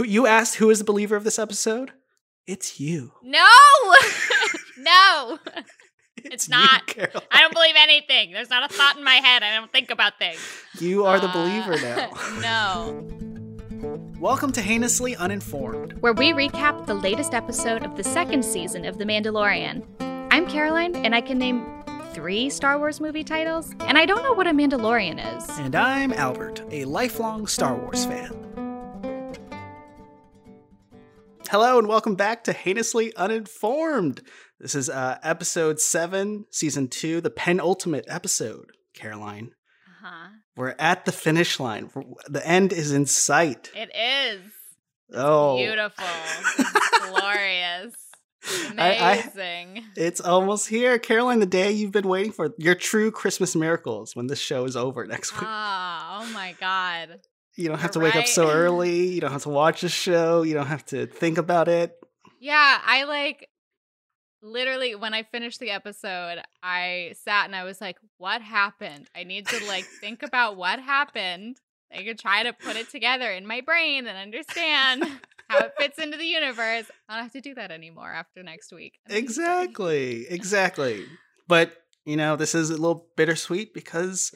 Who you asked who is the believer of this episode? It's you. No, no, It's, you, not. Caroline. I don't believe anything. There's not a thought in my head. I don't think about things. You are the Uh, believer now. no. Welcome to Heinously Uninformed. where we recap the latest episode of the second season of The Mandalorian. I'm Caroline, and I can name three Star Wars movie titles, and I don't know what a Mandalorian is. And I'm Albert, a lifelong Star Wars fan. Hello and welcome back to Heinously Uninformed. This is uh, episode 7, season 2, the penultimate episode, Caroline. Uh-huh. We're at the finish line. The end is in sight. It is oh. beautiful, glorious, I- I- amazing. It's almost here. Caroline, the day you've been waiting for. Your true Christmas miracles when this show is over next week. Ah, oh my god. You don't have to you're wake up so early. You don't have to watch the show. You don't have to think about it. Yeah, I like literally when I finished the episode, I sat and I was like, what happened? I need to like think about what happened. I could try to put it together in my brain and understand how it fits into the universe. I don't have to do that anymore after next week. And I'm just like, Exactly. Exactly. But, you know, this is a little bittersweet because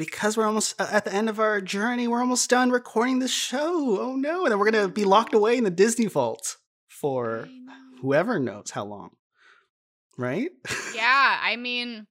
because we're almost uh, at the end of our journey, we're almost done recording the show. Oh no. And then we're going to be locked away in the Disney vault for whoever knows how long. Right? yeah, I mean,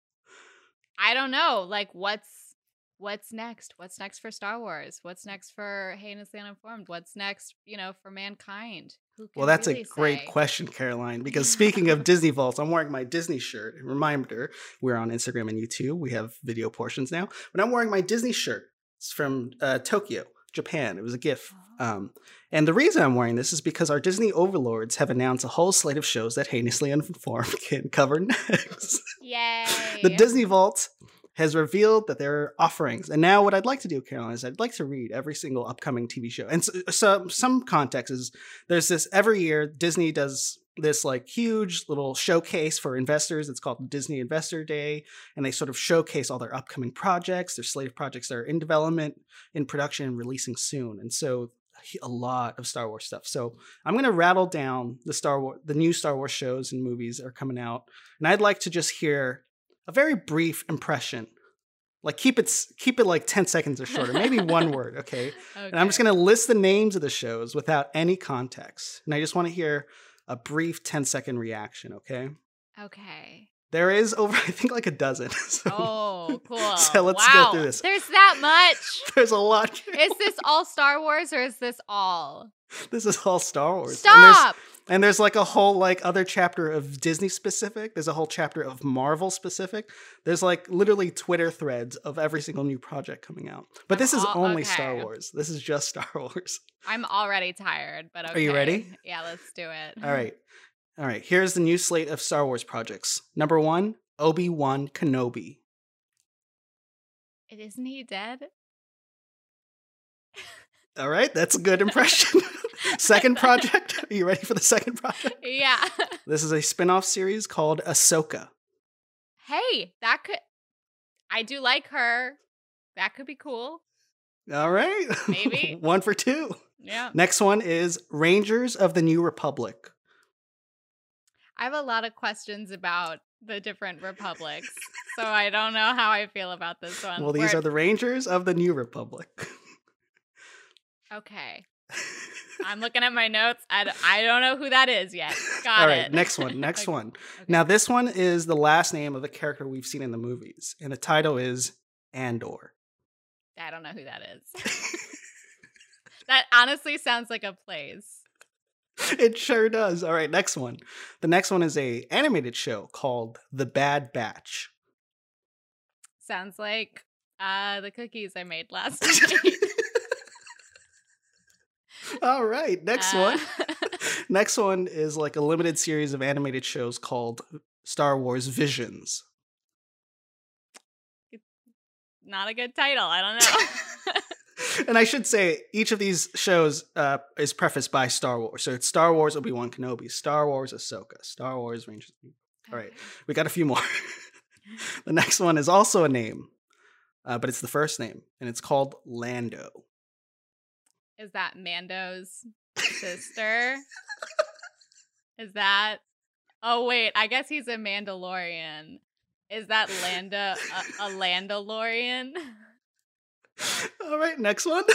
I don't know. Like, what's what's next? What's next for Star Wars? What's next for Heinously Uninformed? What's next, you know, for mankind? Well, that's really a great say? question, Caroline. Because speaking of Disney Vaults, I'm wearing my Disney shirt. Reminder, we're on Instagram and YouTube. We have video portions now. But I'm wearing my Disney shirt. It's from uh, Tokyo, Japan. It was a gift. Oh. Um, and the reason I'm wearing this is because our Disney overlords have announced a whole slate of shows that Heinously Uninformed can cover next. Yay! the Disney Vault has revealed that there are offerings. And now, what I'd like to do, Caroline, is I'd like to read every single upcoming TV show. And so, so some context is there's this every year Disney does this like huge little showcase for investors. It's called Disney Investor Day, and they sort of showcase all their upcoming projects, their slate of projects that are in development, in production, and releasing soon. And so a lot of Star Wars stuff. So I'm going to rattle down the Star Wars, the new Star Wars shows and movies that are coming out, and I'd like to just hear a very brief impression. Like keep it keep it like 10 seconds or shorter, maybe one word, okay? And I'm just going to list the names of the shows without any context. And I just want to hear a brief 10 second reaction, okay? Okay. There is over I think like a dozen. So Oh, cool. So let's go through this. There's that much. there's a lot. is this all Star Wars or is this all? This is all Star Wars. Stop. And there's like a whole like other chapter of Disney specific. There's a whole chapter of Marvel specific. There's like literally Twitter threads of every single new project coming out. But I'm this is all- only Star. Wars. This is just Star Wars. I'm already tired, but okay. Are you ready? Yeah, let's do it. All right. All right. Here's the new slate of Star Wars projects. Number one, Obi Wan Kenobi. Isn't he dead? All right. That's a good impression. second project. Are you ready for the second project? Yeah. This is a spin off series called Ahsoka. hey, that could. I do like her. That could be cool. All right. Maybe. one for two. Yeah. Next one is Rangers of the New Republic. I have a lot of questions about the different republics, so I don't know how I feel about this one. Well, these Where- are the Rangers of the New Republic. Okay. I'm looking at my notes. I, d- I don't know who that is yet. Got All right, it. next one. Next Okay. one. Okay. Now, this one is the last name of a character we've seen in the movies, and the title is Andor. I don't know who that is. that honestly sounds like a place. it sure does. All right, next one. The next one is a animated show called The Bad Batch. Sounds like uh, the cookies I made last night. All right, next Uh, one. Next one is like a limited series of animated shows called Star Wars Visions. It's Not a good title. I don't know. and I should say each of these shows uh, is prefaced by Star Wars. So it's Star Wars Obi Wan Kenobi, Star Wars Ahsoka, Star Wars Rangers. All right, we got a few more. the next one is also a name, uh, but it's the first name, and it's called Lando. Is that Mando's sister. Is that? Oh wait, I guess he's a Mandalorian. Is that Landa a, a Landalorian? All right, next one.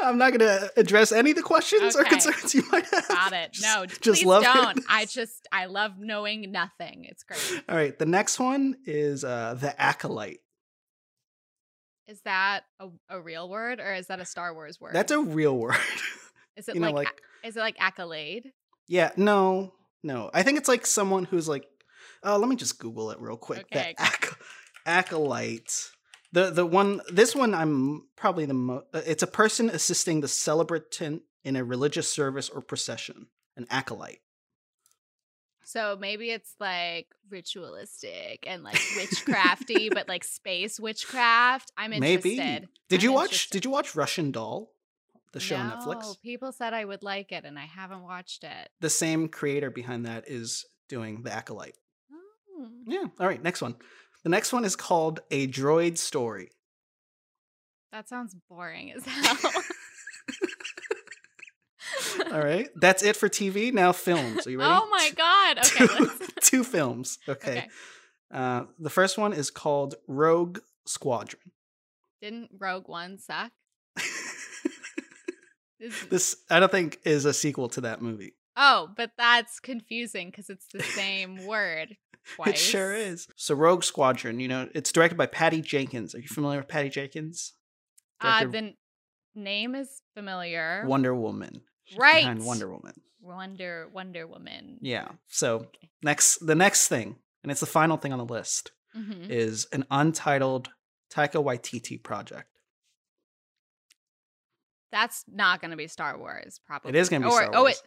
I'm not going to address any of the questions or concerns you might have. Got it. No, just please love don't. it. I just I love knowing nothing. It's great. All right, the next one is uh, the acolyte. Is that a, a real word or is that a Star Wars word? That's a real word. Is it you know, like, is it like accolade? yeah, no, no. I think it's like someone who's like, oh, let me just Google it real quick. Okay. The ac- acolyte. The the one this one I'm probably the most. Uh, it's a person assisting the celebrant in a religious service or procession. An acolyte. So maybe it's like ritualistic and like witchcrafty, but like space witchcraft. I'm interested. Maybe. Did I'm you watch? interested. Did you watch Russian Doll, the show on No, Netflix? People said I would like it, and I haven't watched it. The same creator behind that is doing the acolyte. Hmm. Yeah. All right. Next one. The next one is called A Droid Story. That sounds boring as hell. All right. That's it for TV. Now films. Are you ready? Oh my god. Okay, two, two films. Okay. Okay. Uh, the first one is called Rogue Squadron. Didn't Rogue One suck? This I don't think is a sequel to that movie. oh, but that's confusing because it's the same word twice. It sure is. So Rogue Squadron, you know, it's directed by Patty Jenkins. Are you familiar with Patty Jenkins? Uh, the n- name is familiar. Wonder Woman. Right. Behind Wonder Woman. Wonder Wonder Woman. Yeah. So next the next thing, and it's the final thing on the list, hmm is an untitled Taika Waititi project. That's not going to be Star Wars, probably. It is going to be Or- Star Oh, Wars.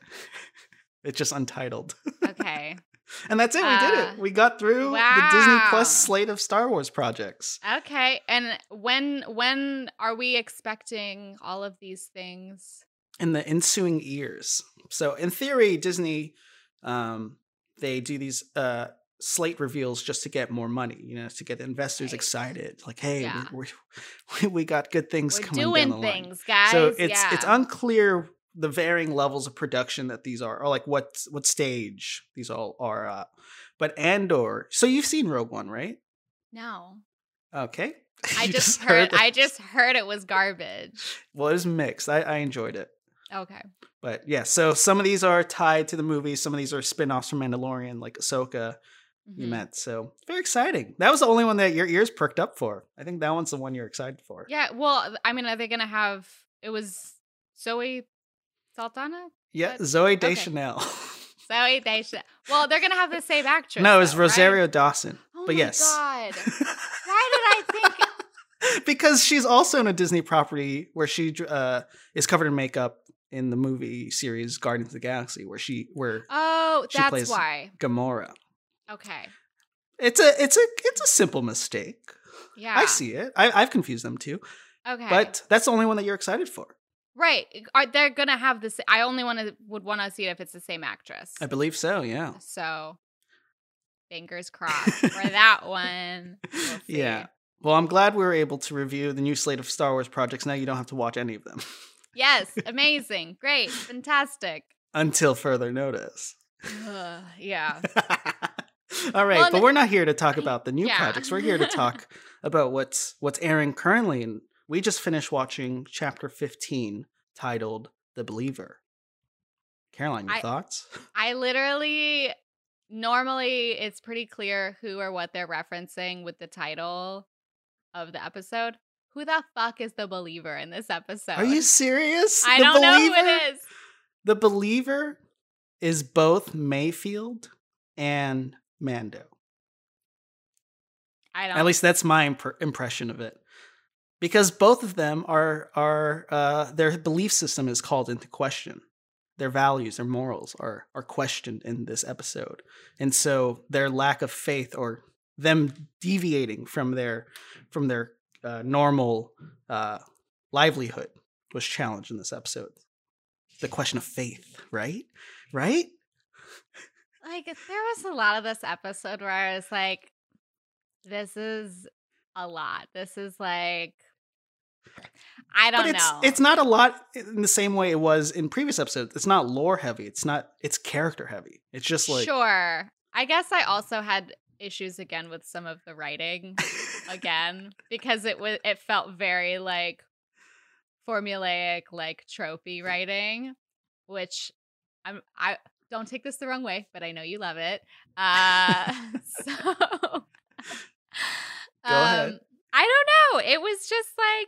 it's just untitled. okay. and that's it. We did Uh, it. We got through the Disney. Plus slate of Star Wars projects. Okay. And when when are we expecting all of these things? In the ensuing years. So in theory, Disney um, they do these uh, slate reveals just to get more money, you know, to get investors Right. excited. Like, hey, Yeah. we we we got good things We're coming down doing the line. things, guys. So it's yeah. it's unclear the varying levels of production that these are, or like what what stage these all are. Uh, but Andor. So you've seen Rogue One, right? no. Okay. I You just heard. that- I just heard it was garbage. well, it was mixed. I, I enjoyed it. Okay. But yeah, so some of these are tied to the movie. Some of these are spin-offs from Mandalorian, like Ahsoka you Mhm. met. So very exciting. That was the only one that your ears perked up for. I think that one's the one you're excited for. Yeah. Well, I mean, are they gonna have? It was Zoe Saldana. Yeah, But- Zoe okay. Deschanel. Zooey Deschanel. Well, they're gonna have the same actress. no, it was though, right? Rosario Dawson. Oh but my yes. God. Why did I think? because she's also in a Disney property where she uh, is covered in makeup in the movie series Guardians of the Galaxy, where she where Oh, She that's plays- why. Gamora. Okay. It's a it's a it's a simple mistake. Yeah. I see it. I, I've confused them too. Okay. But that's the only one that you're excited for. right, are they're gonna have this? I only want to would want to see it if it's the same actress. I believe so. Yeah. So, fingers crossed for that one. We'll. Yeah. Well, I'm glad we were able to review the new slate of Star Wars projects. Now you don't have to watch any of them Yes. Amazing. Great. Fantastic. until further notice. Ugh, yeah. All right, Well, but we're not here to talk about the new Yeah. projects. We're here to talk about what's what's airing currently, and we just finished watching Chapter 15, titled "The Believer." Caroline, your I- thoughts? I literally normally it's pretty clear who or what they're referencing with the title of the episode. Who the fuck is the believer in this episode? Are you serious? I The don't know who it is. The Believer is both Mayfield and Mando. I don't. At least that's my imp- impression of it. Because both of them are are uh, their belief system is called into question. Their values, their morals are are questioned in this episode, and so their lack of faith or them deviating from their from their uh, normal uh, livelihood was challenged in this episode. The question of faith, right? Right? like there was a lot of this episode where I was like, this is a lot. This is like I don't but it's know. it's not a lot in the same way it was in previous episodes. It's not lore heavy. It's not it's character heavy. It's just like sure. I guess I also had issues again with some of the writing again because it was it felt very like formulaic, like tropey writing, which I'm I don't take this the wrong way, but I know you love it. Uh, so um, I don't know. It was just like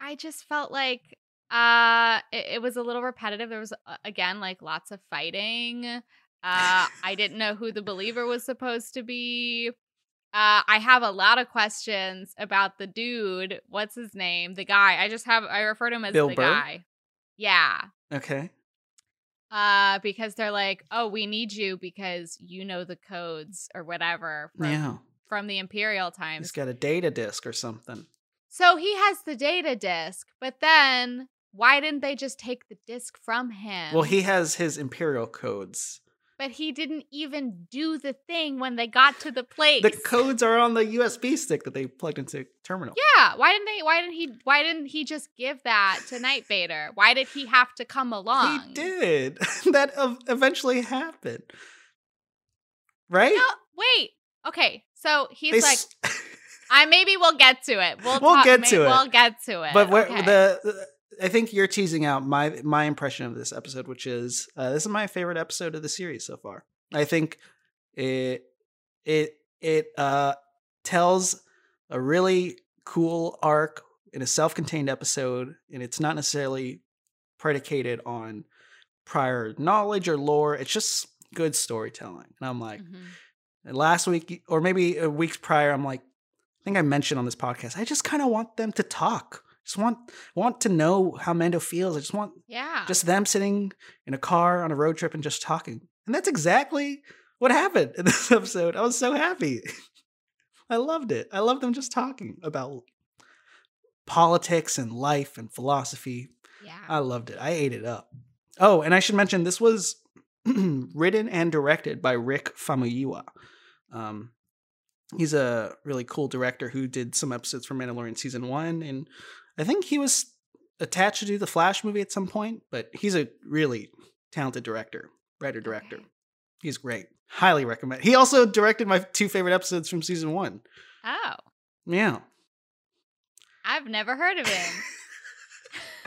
I just felt like uh it, it was a little repetitive. There was again like lots of fighting. Uh I didn't know who the believer was supposed to be. Uh I have a lot of questions about the dude. What's his name? The guy. I just have I refer to him as Bill the Burr? guy. Yeah. okay. Uh because they're like, "Oh, we need you because you know the codes or whatever from Yeah. from the imperial times." He's got a data disk or something. So he has the data disk, but then why didn't they just take the disk from him? Well, he has his imperial codes. But he didn't even do the thing when they got to the place. The codes are on the USB stick that they plugged into terminal. Yeah, why didn't they why didn't he why didn't he just give that to Night Vader? Why did he have to come along? He did. that eventually happened. Right? No, wait. Okay. So he's They like s- I maybe we'll get to it. We'll, We'll talk- get to it. We'll get to it. but where, okay. the I think you're teasing out my my impression of this episode, which is uh, this is my favorite episode of the series so far. I think it it it uh tells a really cool arc in a self-contained episode, and it's not necessarily predicated on prior knowledge or lore. It's just good storytelling, and I'm like. Mhm. And last week or maybe a week prior, I'm like, I think I mentioned on this podcast, I just kind of want them to talk. Just want want to know how Mando feels. I just want Yeah. just them sitting in a car on a road trip and just talking. And that's exactly what happened in this episode. I was so happy. I loved it. I loved them just talking about politics and life and philosophy. yeah. I loved it. I ate it up. Oh, and I should mention this was written and directed by Rick Famuyiwa. Um, he's a really cool director who did some episodes for Mandalorian season one, and I think he was attached to do the Flash movie at some point. But he's a really talented director, writer director. He's great. Highly recommend. He also directed my two favorite episodes from season one. oh. Yeah. I've never heard of him.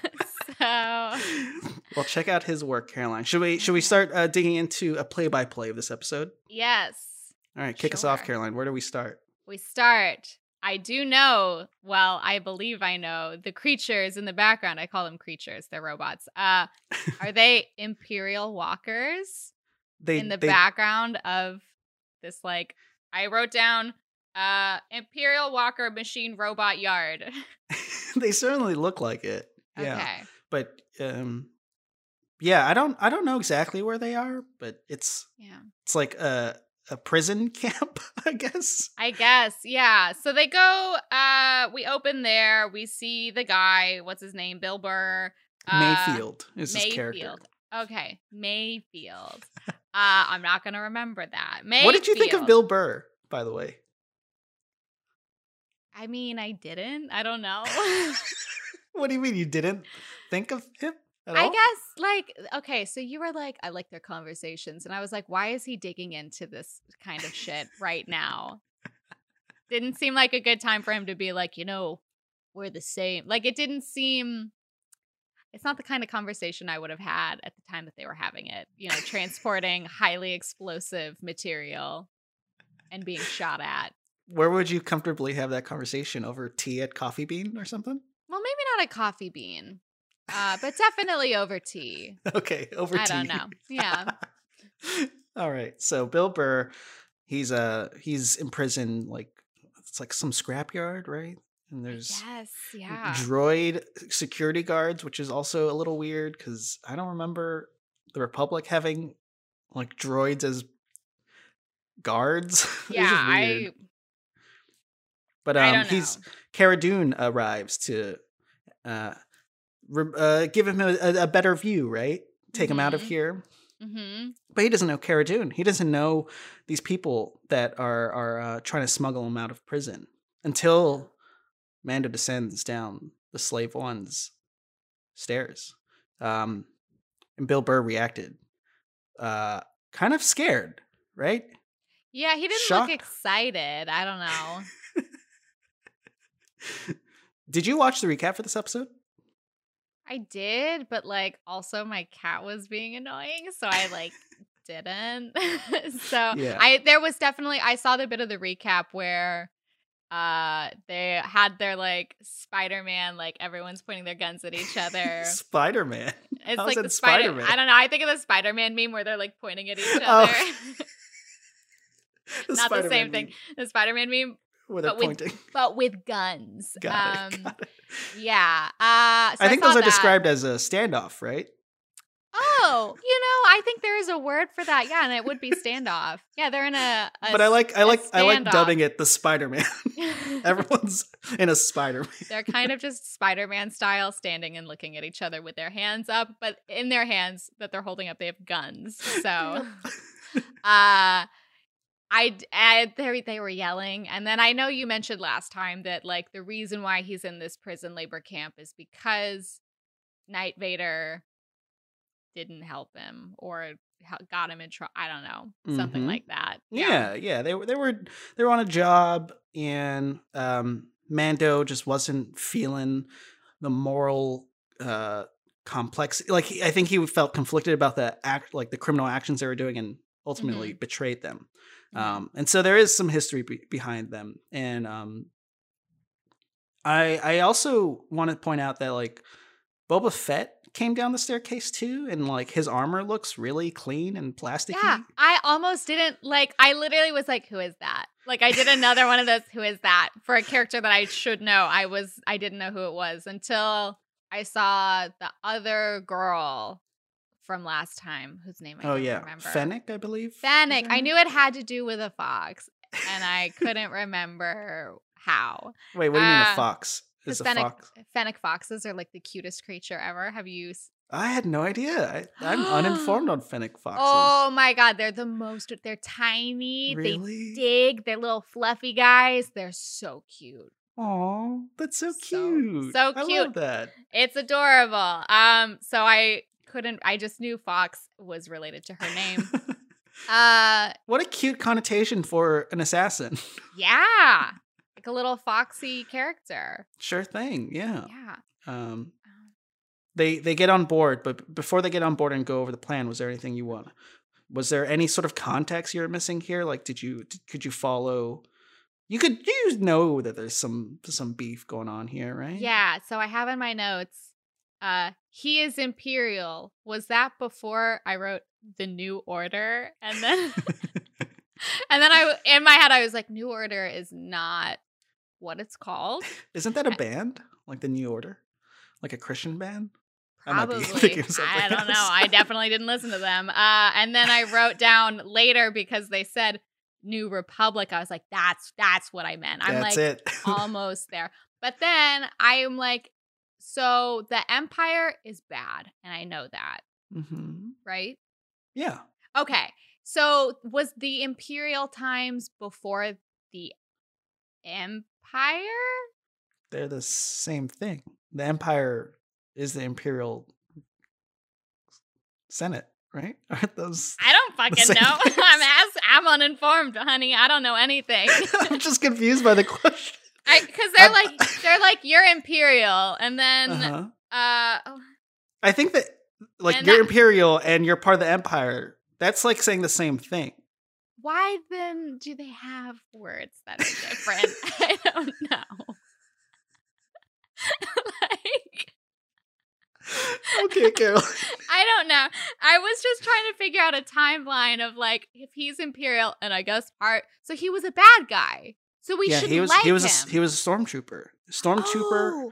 so well, check out his work, Caroline. Should we should we start uh, digging into a play by play of this episode? yes. All right, kick us off, Caroline. Where do we start? We start. I do know, well, I believe I know the creatures in the background. I call them creatures, they're robots. Uh are they imperial walkers They in the they, background of this like I wrote down uh imperial walker machine robot yard. they certainly look like it. Yeah, Okay. but um, yeah, I don't I don't know exactly where they are, but it's Yeah. it's like a a prison camp, I guess. I guess, yeah. So they go. Uh, we open there. We see the guy. What's his name? Bill Burr. Uh, Mayfield is his character. Okay, Mayfield. uh, I'm not gonna remember that. Mayfield. What did you think of Bill Burr, by the way? I mean, I didn't. I don't know. What do you mean you didn't think of him I guess, like, okay, so you were like, I like their conversations, and I was like, why is he digging into this kind of shit right now? Didn't seem like a good time for him to be like, you know, we're the same. Like, it didn't seem. It's not the kind of conversation I would have had at the time that they were having it. You know, transporting highly explosive material and being shot at. Where would you comfortably have that conversation over tea at Coffee Bean or something? Well, maybe not a coffee bean, uh, but definitely over tea. Okay, over tea. I don't know. Yeah. All right. So Bill Burr, he's uh he's in prison like it's like some scrapyard, right? And there's Yes, yeah. droid security guards, which is also a little weird because I don't remember the Republic having like droids as guards. Yeah, I. But um, he's Cara Dune arrives to uh, uh give him a, a better view, right? Take him out of Mhm. here. hmm But he doesn't know Cara Dune. He doesn't know these people that are are uh, trying to smuggle him out of prison until Mando descends down the Slave One's stairs. Um, and Bill Burr reacted, uh, kind of scared, right? Yeah, he didn't Shock. look excited. I don't know. Did you watch the recap for this episode? I did, but like also my cat was being annoying, so I like didn't. so Yeah. I there was definitely I saw the bit of the recap where uh they had their like Spider-Man like everyone's pointing their guns at each other. Spider Man. It's How's like the spider Spider-Man? I don't know. I think of the Spider-Man meme where they're like pointing at each Oh. other. Not the same thing. the Spider-Man meme, Where they're but with- pointing. but with guns. Got it. um Got it. Yeah. Uh so I think saw those are that. described as a standoff, right? Oh, you know, I think there is a word for that. Yeah, and it would be standoff. Yeah, they're in a. a but I like I like I like dubbing it the Spider Man. Everyone's in a Spider Man. they're kind of just Spider-Man style, standing and looking at each other with their hands up, but in their hands that they're holding up, they have guns. So, uh, I, I they they were yelling, and then I know you mentioned last time that like the reason why he's in this prison labor camp is because Night Vader didn't help him or got him in trouble. I don't know, something Mhm. like that. Yeah, yeah. They were they were they were on a job and um Mando just wasn't feeling the moral uh complex like he, I think he felt conflicted about the act like the criminal actions they were doing and ultimately betrayed them. Mhm. Um and so there is some history be- behind them and um I I also want to point out that like Boba Fett came down the staircase too and like his armor looks really clean and plasticky. Yeah, I almost didn't like. I literally was like, "Who is that?" Like, I did another one of those. Who is that for a character that I should know? I was, I didn't know who it was until I saw the other girl from last time, whose name I Oh yeah, remember. Fennec, I believe. Fennec. I knew it had to do with a fox, and I couldn't remember how. Wait, what do you mean uh, a fox? Is Fennec, fox? Fennec foxes are like the cutest creature ever. Have you? s- I had no idea. I, I'm uninformed on Fennec foxes. Oh my god, they're the most. They're tiny. Really? They dig. They're little fluffy guys. They're so cute. Oh, that's so So- cute. so I cute. love that. It's adorable. Um, so I couldn't. I just knew Fox was related to her name. uh, what a cute connotation for an assassin. yeah, like a little foxy character. sure thing. Yeah. Yeah. Um, Um, they they get on board, but before they get on board and go over the plan, was there anything you want? Was there any sort of context you're missing here? Like, did you could you follow? You could you know that there's some some beef going on here, right? Yeah. So I have in my notes. Uh, he is imperial. Was that before I wrote the New Order? And then, and then I in my head I was like, New Order is not what it's called. Isn't that a band like the New Order, like a Christian band? I Probably. something I don't know. I definitely didn't listen to them. Uh, and then I wrote down later because they said New Republic. I was like, that's that's what I meant. I'm That's like it. almost there. But then I am like, so the Empire is bad, and I know that, hmm right? Yeah. Okay. So was the Imperial times before the Empire? They're the same thing. The Empire is the Imperial Senate, right? Aren't those? I don't fucking know. I'm as I'm uninformed, honey. I don't know anything. I'm just confused by the question. Because they're like they're like you're imperial and then uh, Uh-huh. oh, I think that like And you're that- Imperial and you're part of the Empire. That's like saying the same thing. why then do they have words that are different i don't know like Okay, Carol. i don't know i was just trying to figure out a timeline of like if he's imperial and i guess part so he was a bad guy so we yeah, should he was like he was him a, he was a stormtrooper. Stormtrooper. Oh,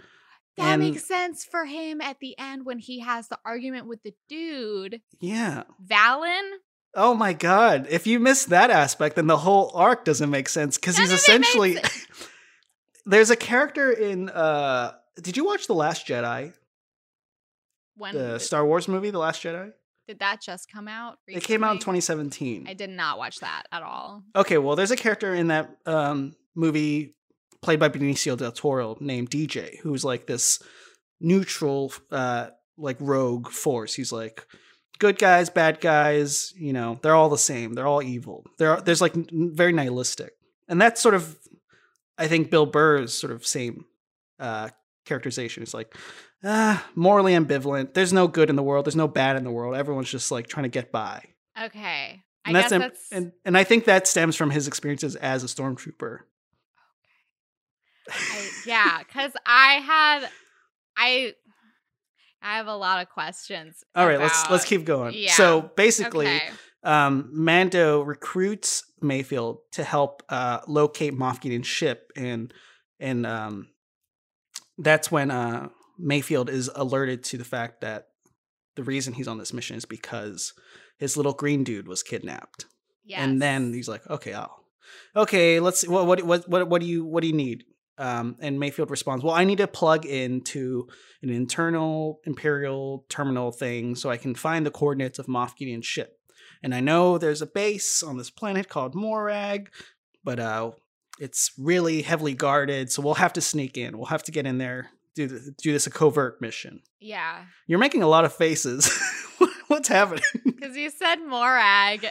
that and- makes sense for him at the end when he has the argument with the dude Yeah. Valin Oh my god. If you miss that aspect, then the whole arc doesn't make sense because he's None of it makes essentially. There's a character in uh did you watch The Last Jedi? when The Star Wars movie, The Last Jedi? Did that just come out? It came out in 2017. I did not watch that at all. Okay, well there's a character in that um movie played by Benicio del Toro, named DJ, who's like this neutral, uh, like rogue force. He's like good guys, bad guys. You know, they're all the same. They're all evil. They're there's like very nihilistic, and that's sort of, I think Bill Burr's sort of same uh, characterization. It's like ah, morally ambivalent. There's no good in the world. There's no bad in the world. Everyone's just like trying to get by. Okay. And guess that's, im- that's and and I think that stems from his experiences as a stormtrooper. I, yeah, because I had I I have a lot of questions. All right, let's let's keep going. Yeah, So basically, Okay. um, Mando recruits Mayfield to help uh, locate Moff Gideon's ship, and and um, that's when uh, Mayfield is alerted to the fact that the reason he's on this mission is because his little green dude was kidnapped. Yes. And then he's like, "Okay, I'll, okay, let's see. What what what what what do you what do you need?" Um, and Mayfield responds, "Well, I need to plug into an internal Imperial terminal thing so I can find the coordinates of Moff Gideon's ship. And I know there's a base on this planet called Morag, but uh, it's really heavily guarded, so we'll have to sneak in. We'll have to get in there, do th- do this a covert mission. yeah, You're making a lot of faces. What's happening? because you said Morag,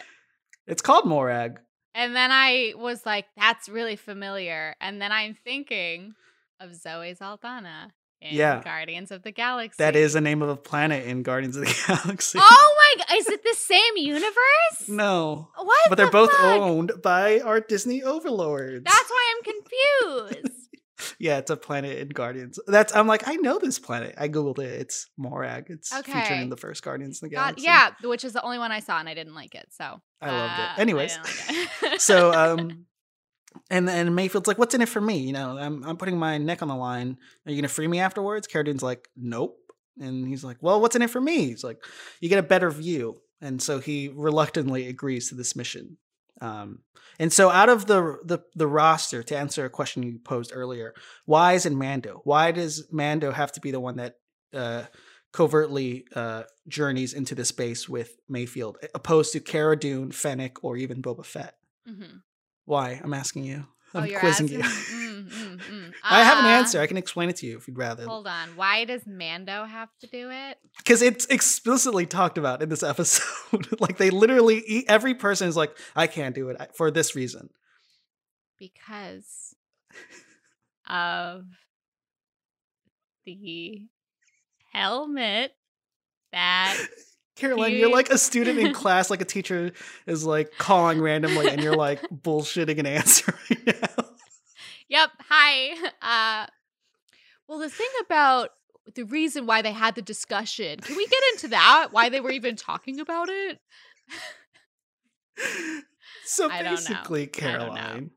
It's called Morag. And then I was like, "That's really familiar," and then I'm thinking of Zoe Saldana in Yeah. Guardians of the Galaxy. That is the name of a planet in Guardians of the Galaxy. Oh my! god! Is it the same universe? no. What? But they're both fuck? owned by our Disney overlords. That's why I'm confused. Yeah, it's a planet in Guardians. That's I'm like, I know this planet. I googled it. It's Morag. It's featured in the first Guardians of the God, Galaxy. yeah, which is the only one I saw, and I didn't like it. So I loved uh, it. Anyways, like it. so um and then Mayfield's like, "What's in it for me? You know, I'm I'm putting my neck on the line. Are you gonna free me afterwards?" Cara Dune's like, "Nope." And he's like, "Well, what's in it for me?" He's like, "You get a better view." And so he reluctantly agrees to this mission. Um, and so out of the, the the roster, to answer a question you posed earlier, why is it Mando? Why does Mando have to be the one that uh, covertly uh, journeys into the space with Mayfield, opposed to Cara Dune, Fennec, or even Boba Fett? Mhm. Why? I'm asking you. Oh, I'm you're quizzing asking- you. mm, mm, mm. I have an Uh, answer. I can explain it to you if you'd rather. Hold on. Why does Mando have to do it? Because it's explicitly talked about in this episode. like they literally, every person is like, I can't do it for this reason. Because of the helmet that Caroline, you're like a student in class, like a teacher is like calling randomly, and you're like bullshitting an answer right now. Yep. Hi. Uh well the thing about the reason why they had the discussion, can we get into that? Why they were even talking about it? So I don't know. basically, I don't know. Caroline,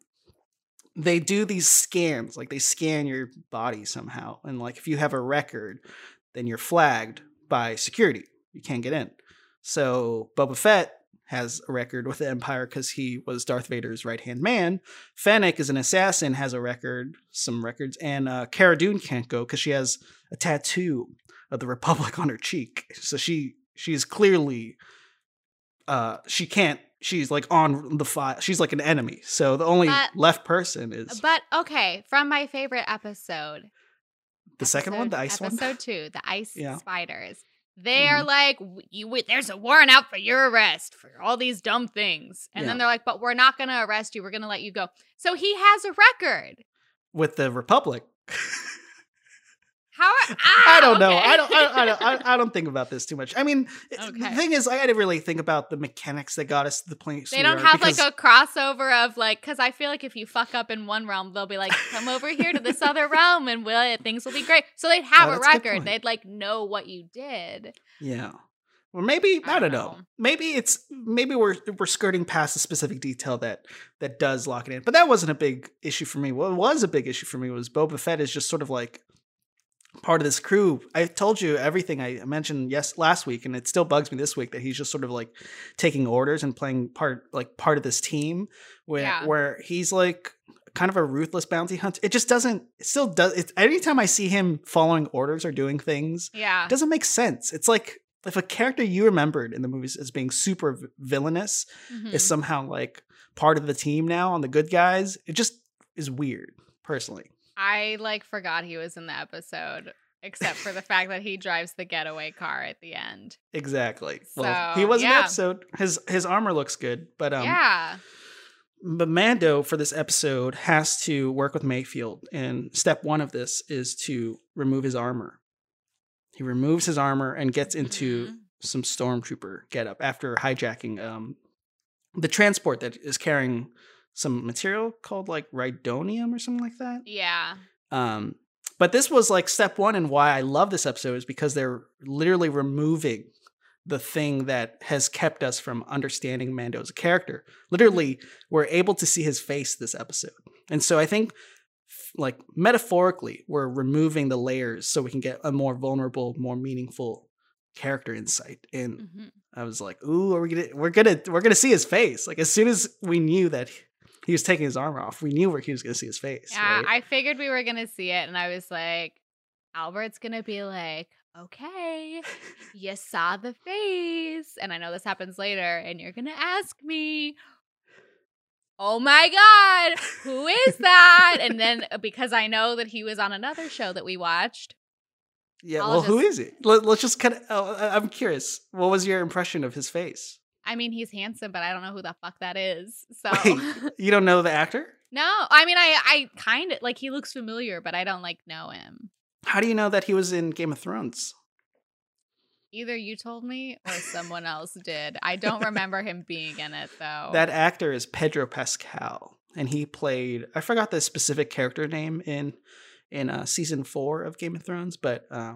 they do these scans, like they scan your body somehow. And like if you have a record, then you're flagged by security. You can't get in. So Boba Fett has a record with the Empire because he was Darth Vader's right hand man. Fennec is an assassin, has a record, some records, and uh, Cara Dune can't go because she has a tattoo of the Republic on her cheek. So she she's clearly uh she can't she's like on the file she's like an enemy so the only But- left person is But okay, from my favorite episode. the second one the ice one Episode two, the ice Yeah. spiders. They are mm-hmm. like, you, there's a warrant out for your arrest for all these dumb things. And then they're like, but we're not going to arrest you. We're going to let you go. So he has a record. with the republic How? i Ah, don't know okay. i don't I, I don't I, I don't think about this too much i mean it- the thing is i didn't really think about the mechanics that got us to the place They don't are, have because- like a crossover of like, because I feel like if you fuck up in one realm, they'll be like, come over here to this other realm and we'll, things will be great. So they'd have Oh, a that's a record. They'd like know what you did. yeah or maybe I, I don't don't know. know. Maybe it's maybe we're we're skirting past a specific detail that that does lock it in. But that wasn't a big issue for me. What was a big issue for me was Boba Fett is just sort of like part of this crew. I told you everything I mentioned yes last week, and it still bugs me this week that he's just sort of like taking orders and playing part like part of this team where Yeah. where he's like kind of a ruthless bounty hunter. It just doesn't. It still does. It, anytime I see him following orders or doing things, Yeah. it doesn't make sense. It's like if a character you remembered in the movies as being super villainous Mhm. is somehow like part of the team now on the good guys, it just is weird personally. I like forgot he was in the episode, except for the fact that he drives the getaway car at the end. Exactly. well, So, he was in the episode. His his armor looks good, but um, yeah. but Mando for this episode has to work with Mayfield, and step one of this is to remove his armor. He removes his armor and gets into Mhm. some stormtrooper getup after hijacking um the transport that is carrying some material called like rhydonium or something like that. Yeah. Um, but this was like step one, and why I love this episode is because they're literally removing the thing that has kept us from understanding Mando as a character. Literally, we're able to see his face this episode, and so I think, like metaphorically, we're removing the layers so we can get a more vulnerable, more meaningful character insight. And Mhm. I was like, "Ooh, are we gonna we're gonna we're gonna see his face?" Like as soon as we knew that he was taking his armor off, we knew where he was gonna see his face. Yeah, right? I figured we were gonna see it, and I was like, Albert's gonna be like, okay, you saw the face, and I know this happens later, and you're gonna ask me, oh my god, who is that? and then uh, because I know that he was on another show that we watched, Yeah, I'll well, who just- is it? Let, us just kind of. Oh, I'm curious. What was your impression of his face? I mean, he's handsome, but I don't know who the fuck that is. So Wait, you don't know the actor? no, I mean, I I kind of like he looks familiar, but I don't like know him. How do you know that he was in Game of Thrones? Either you told me or someone else did. I don't remember him being in it though. That actor is Pedro Pascal, and he played. I forgot the specific character name in in uh, season four of Game of Thrones, but uh,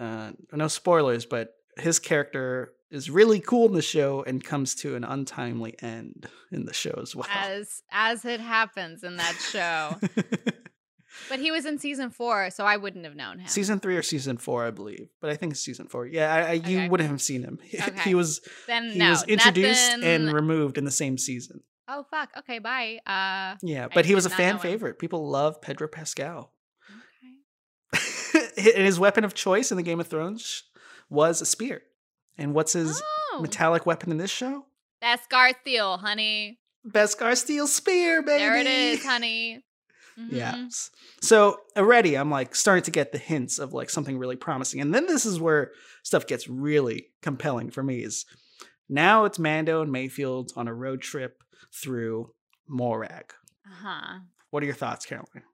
uh, no spoilers. But his character is really cool in the show and comes to an untimely end in the show as well. as as it happens in that show. but he was in season four, so I wouldn't have known him. Season three or season four, I believe, but I think it's season four. Yeah, I, I, you Okay. wouldn't have seen him. Okay. he was then he no, was introduced nothing- and removed in the same season. oh fuck. Okay, bye. Uh, Yeah, I but he was a fan favorite. People love Pedro Pascal. okay. and his weapon of choice in the Game of Thrones was a spear. And what's his Oh, metallic weapon in this show? Scar Steel, honey. Beskar steel spear, baby. There it is, honey. Yeah. Mhm. S- So already I'm like starting to get the hints of like something really promising. And then this is where stuff gets really compelling for me is now it's Mando and Mayfield on a road trip through Morag. Uh-huh. What are your thoughts, Caroline?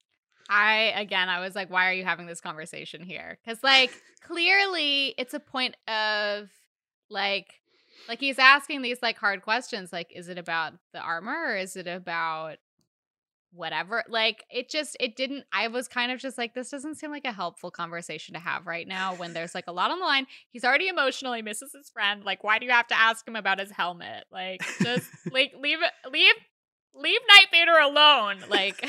I again, I was like, why are you having this conversation here? Because like clearly, it's a point of like, like he's asking these like hard questions. Like, is it about the armor or is it about whatever? Like, it just it didn't. I was kind of just like, this doesn't seem like a helpful conversation to have right now when there's like a lot on the line. He's already emotional. He misses his friend. Like, why do you have to ask him about his helmet? Like, just like leave leave. Leave Night Vader alone. Like,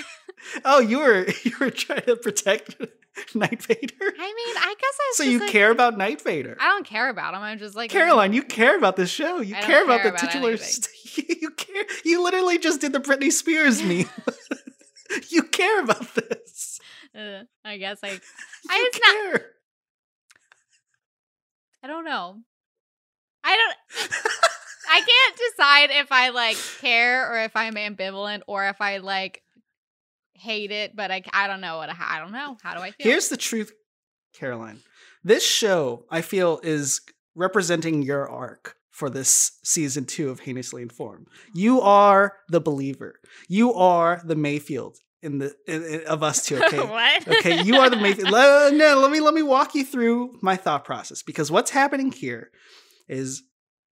Oh, you were you were trying to protect Night Vader? I mean, I guess I was So you like- care about Night Vader? I don't care about him. I'm just like Caroline, you care about this show. You don't care about care the about titular. st- you care. You literally just did the Britney Spears meme. you care about this. Uh, I guess I. I just not. care. I don't know. I don't. I can't decide if I like care or if I'm ambivalent or if I like hate it. But I, I don't know what I don't know. How do I feel? Here's the truth, Caroline. This show, I feel, is representing your arc for this season two of Heinously Informed. You mm-hmm. are the believer. You are the Mayfield in the in, in- of us two. Okay. what? okay, you are the Mayfield. Le- no, let me let me walk you through my thought process because what's happening here is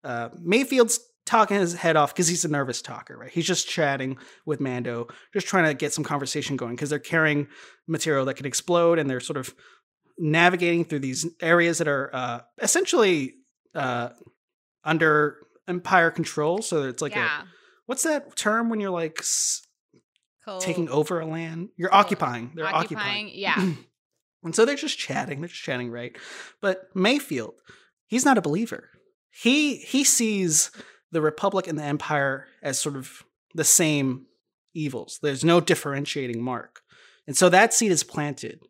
uh, Mayfield's talking his head off because he's a nervous talker, right? He's just chatting with Mando, just trying to get some conversation going because they're carrying material that can explode and they're sort of navigating through these areas that are uh, essentially uh, under Empire control. So it's like yeah. a what's that term when you're like taking over a land? You're occupying. They're occupying. occupying. Yeah. And so they're just chatting, they're just chatting, right? But Mayfield, he's not a believer. He he sees the Republic and the Empire as sort of the same evils. There's no differentiating mark. And so that seed is planted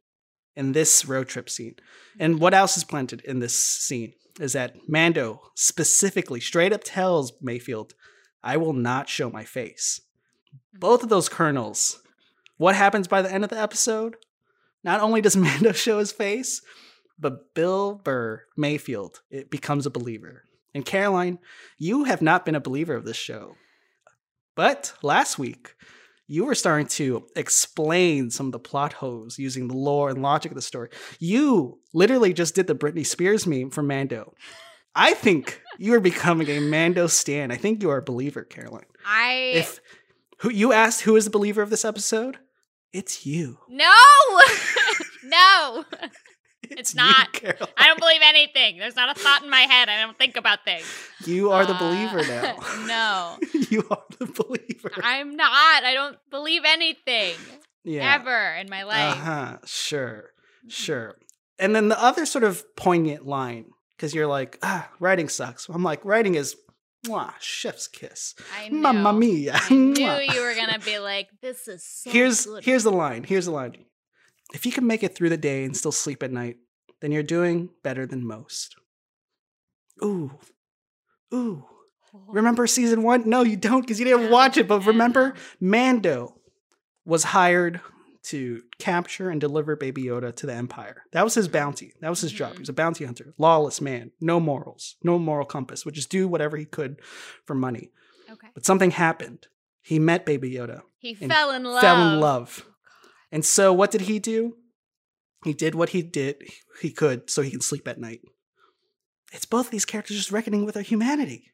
in this road trip scene. And what else is planted in this scene is that Mando specifically straight up tells Mayfield, I will not show my face. Both of those kernels what happens by the end of the episode? Not only does Mando show his face, but Bill Burr Mayfield it becomes a believer. And Caroline, you have not been a believer of this show. But last week, you were starting to explain some of the plot holes using the lore and logic of the story. You literally just did the Britney Spears meme for Mando. I think you are becoming a Mando stan. I think you are a believer, Caroline. I If who you asked who is the believer of this episode, it's you. no, no. It's, you, not. Caroline. I don't believe anything. There's not a thought in my head. I don't think about things. You are the Uh, believer now. no, you are the believer. I'm not. I don't believe anything yeah. ever in my life. Uh huh. Sure. Sure. And then the other sort of poignant line, because you're like, ah, writing sucks. I'm like, writing is, mwah, chef's kiss. I. Mamma mia. I knew you were gonna be like, "This is so here's good." here's the line. Here's the line. If you can make it through the day and still sleep at night, then you're doing better than most. Ooh. Ooh. Remember season one? No, you don't because you didn't watch it. But remember. Mando was hired to capture and deliver Baby Yoda to the Empire. That was his bounty. That was his job. He Mhm. was a bounty hunter, lawless man, no morals, no moral compass, would just do whatever he could for money. Okay. But something happened. He met Baby Yoda, He fell in love. fell in love. And so what did he do? He did what he did he could so he can sleep at night. It's both these characters just reckoning with their humanity.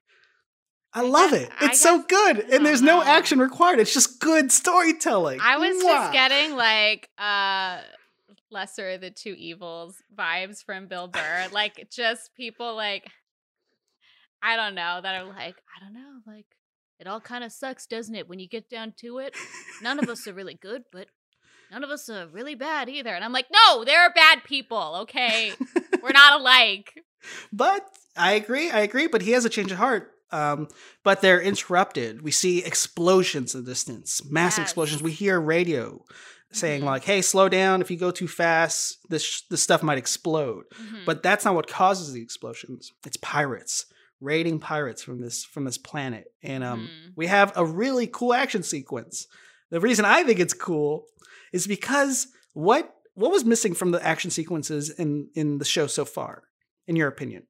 I, love it. It's so good. And there's no action required. It's just good storytelling. I was just getting like uh lesser of the two evils vibes from Bill Burr. like just people like I don't know that are like, I don't know, like it all kind of sucks, doesn't it? When you get down to it, none of us are really good, but none of us are really bad either. And I'm like, no, there are bad people, okay? We're not alike. But I agree. I agree. But he has a change of heart. Um, but they're interrupted. We see explosions in the distance, mass Yes. explosions. We hear radio saying Mhm. like, "Hey, slow down! If you go too fast, this this stuff might explode." Mhm. But that's not what causes the explosions. It's pirates raiding pirates from this from this planet, and um, Mhm. we have a really cool action sequence. The reason I think it's cool is because what what was missing from the action sequences in in the show so far, in your opinion?